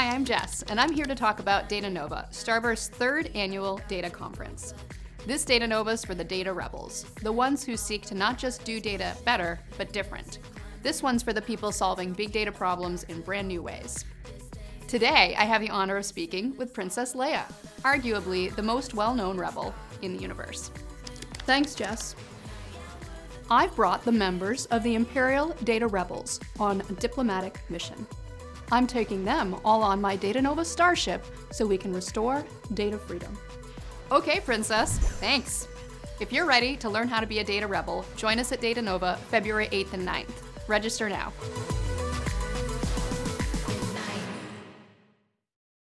Hi, I'm Jess, and I'm here to talk about Datanova, Starburst's third annual data conference. This Datanova is for the data rebels, the ones who seek to not just do data better, but different. This one's for the people solving big data problems in brand new ways. Today, I have the honor of speaking with Princess Leia, arguably the most well known rebel in the universe. Thanks, Jess. I've brought the members of the Imperial Data Rebels on a diplomatic mission. I'm taking them all on my Datanova starship so we can restore data freedom. Okay, Princess, thanks. If you're ready to learn how to be a data rebel, join us at Datanova February 8th and 9th. Register now.